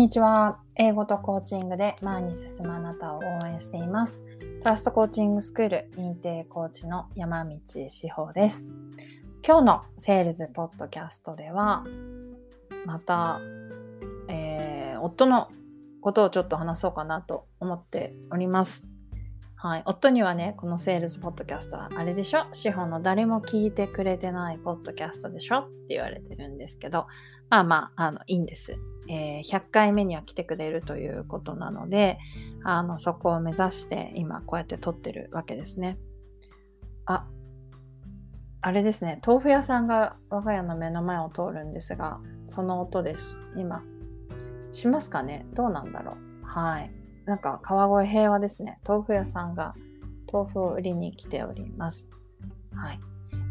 にちは。英語とコーチングで前に進むあなたを応援しています。トラストコーチングスクール認定コーチの山道志保です。今日のセールズポッドキャストでは、また、えー、夫のことをちょっと話そうかなと思っております。はい。夫にはね、このセールスポッドキャストはあれでしょ？資本の誰も聞いてくれてないポッドキャストでしょ？って言われてるんですけど、まあまあ、あの、いいんです。えー、100回目には来てくれるということなので、あの、そこを目指して今こうやって撮ってるわけですね。あ、あれですね、豆腐屋さんが我が家の目の前を通るんですが、その音です。今。しますかね？どうなんだろう？はい。なんか川越平和ですね。豆腐屋さんが豆腐を売りに来ております。はい。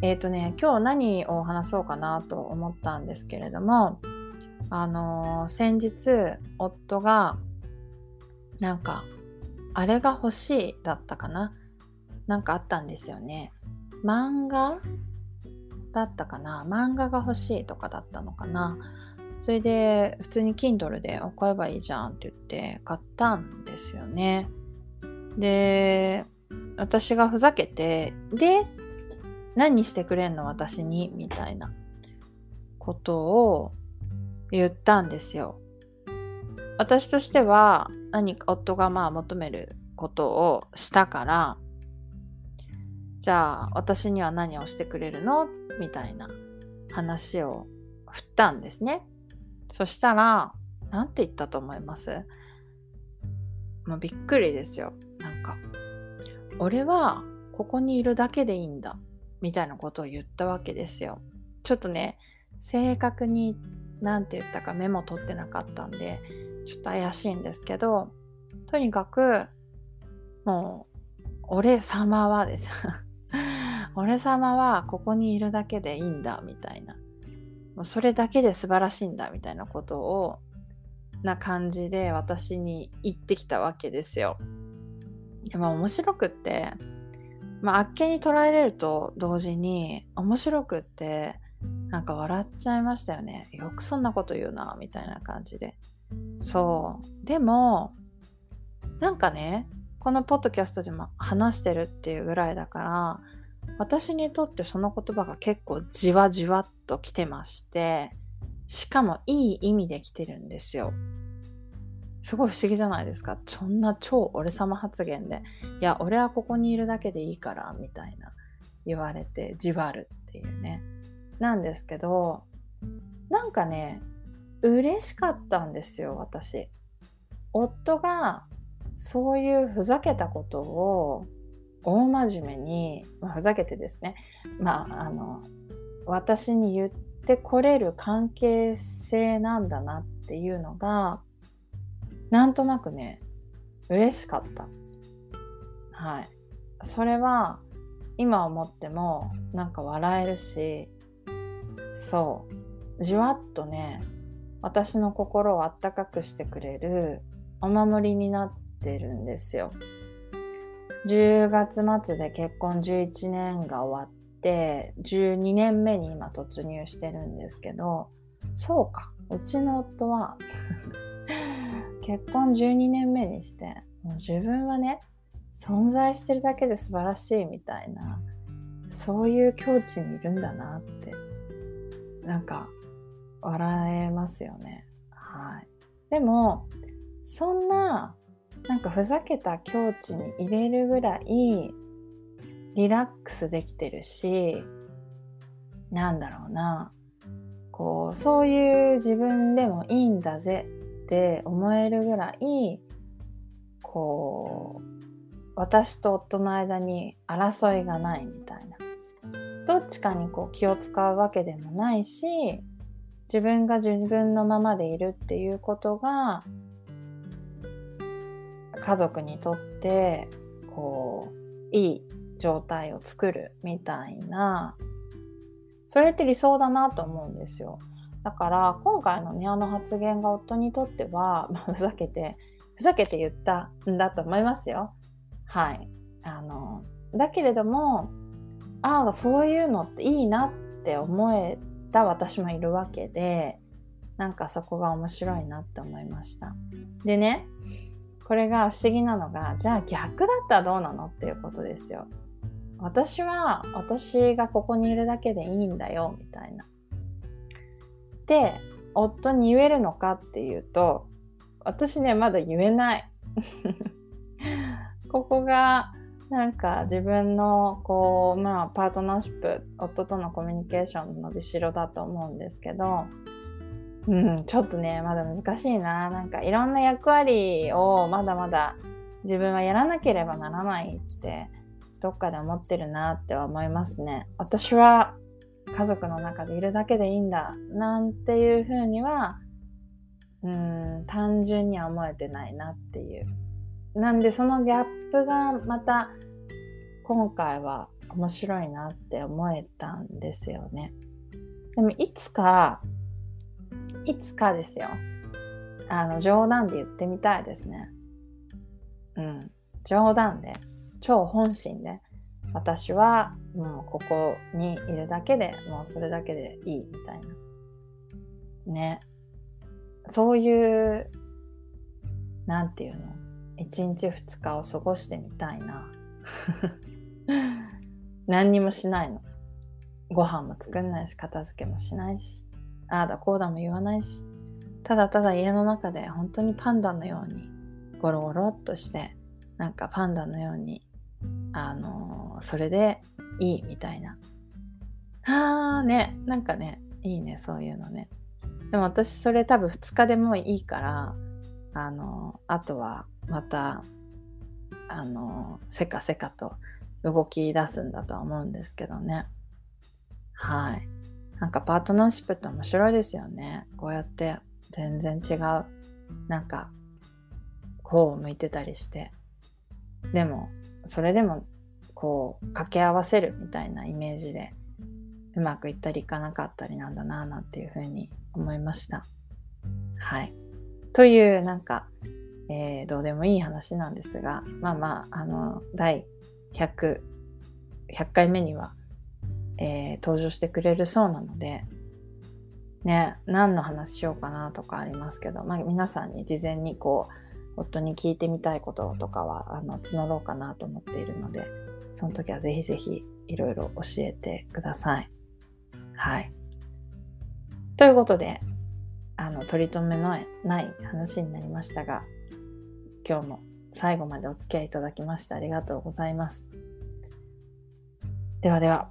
えっ、ー、とね、今日何を話そうかなと思ったんですけれども、あの、先日、夫が、なんか、あれが欲しいだったかな？なんかあったんですよね。漫画？だったかな？漫画が欲しいとかだったのかな？それで普通に Kindle で買えばいいじゃんって言って買ったんですよね。で、私がふざけて、で、何してくれんの？私に？みたいなことを言ったんですよ。私としては何か夫がまあ求めることをしたからじゃあ私には何をしてくれるの？みたいな話を振ったんですね。そしたら、なんて言ったと思います？もうびっくりですよ。なんか、俺はここにいるだけでいいんだ。みたいなことを言ったわけですよ。ちょっとね、正確に何て言ったかメモ取ってなかったんで、ちょっと怪しいんですけど、とにかく、もう、俺様はです 俺様はここにいるだけでいいんだ、みたいな。もうそれだけで素晴らしいんだみたいなことをな感じで私に言ってきたわけですよ。でも面白くって、まあ、あっけに捉えれると同時に面白くってなんか笑っちゃいましたよね。よくそんなこと言うなみたいな感じで。そう。でもなんかねこのポッドキャストでも話してるっていうぐらいだから私にとってその言葉が結構じわじわっと来てましてしかもいい意味で来てるんですよ。すごい不思議じゃないですか。そんな超俺様発言で、いや、俺はここにいるだけでいいから、みたいな言われて、じわるっ。なんですけど、なんかね、嬉しかったんですよ、私。夫がそういうふざけたことを大真面目に、まあ、ふざけてですね、まあ、あの私に言ってこれる関係性なんだなっていうのがなんとなくね嬉しかった。はい。それは今思ってもなんか笑えるしそうじわっとね私の心をあったかくしてくれるお守りになってるんですよ。10月末で結婚11年が終わって12年目に今突入してるんですけどそうかうちの夫は 結婚12年目にしてもう自分はね存在してるだけで素晴らしいみたいなそういう境地にいるんだなってなんか笑えますよね。はい。でもそんななんかふざけた境地に入れるぐらいリラックスできてるしなんだろうな。こうそういう自分でもいいんだぜって思えるぐらいこう私と夫の間に争いがないみたいな。どっちかにこう気を使うわけでもないし自分が自分のままでいるっていうことが家族にとってこういい状態を作るみたいなそれって理想だなと思うんですよ。だから今回のねあの発言が夫にとっては、まあ、ふざけてふざけて言ったんだと思いますよ。はい。あのだけれどもああそういうのっていいなって思えた私もいるわけでなんかそこが面白いなって思いました。でねこれが不思議なのがじゃあ逆だったらどうなのっていうことですよ。私は私がここにいるだけでいいんだよみたいな。で夫に言えるのかっていうと私ねまだ言えない。ここがなんか自分のこうまあパートナーシップ夫とのコミュニケーションの伸びしろだと思うんですけどうんちょっとねまだ難しいな。なんかいろんな役割をまだまだ自分はやらなければならないってどっかで思ってるなって思いますね。私は家族の中でいるだけでいいんだなんていうふうにはうん単純には思えてないなっていう。なんでそのギャップがまた今回は面白いなって思えたんですよね。でもいつかいつかですよ。あの冗談で言ってみたいですね。うん、冗談で超本心で。私はもうここにいるだけでもうそれだけでいいみたいな。ね。そういうなんていうの？1日2日を過ごしてみたいな。何にもしないの。ご飯も作んないし片付けもしないし。ああだこうだも言わないし。ただただ家の中で本当にパンダのようにゴロゴロっとしてなんかパンダのようにあのー、それでいいみたいな。あーね。なんかねいいねそういうのね。でも私それ多分2日でもいいからあのー、あとはまたあのせかせかと動き出すんだとは思うんですけどね。はい。なんかパートナーシップって面白いですよね。こうやって全然違うなんかこう向いてたりして。でもそれでもこう掛け合わせるみたいなイメージでうまくいったりいかなかったりなんだなあなんていうふうに思いました。はい。というなんかえー、どうでもいい話なんですがまあまああの第100 100回目には、えー、登場してくれるそうなのでね何の話しようかなとかありますけど、まあ、皆さんに事前にこう夫に聞いてみたいこととかはあの募ろうかなと思っているのでその時はぜひぜひいろいろ教えてください。はい。ということであの取り留めのない話になりましたが今日も最後までお付き合いいただきましてありがとうございます。ではでは。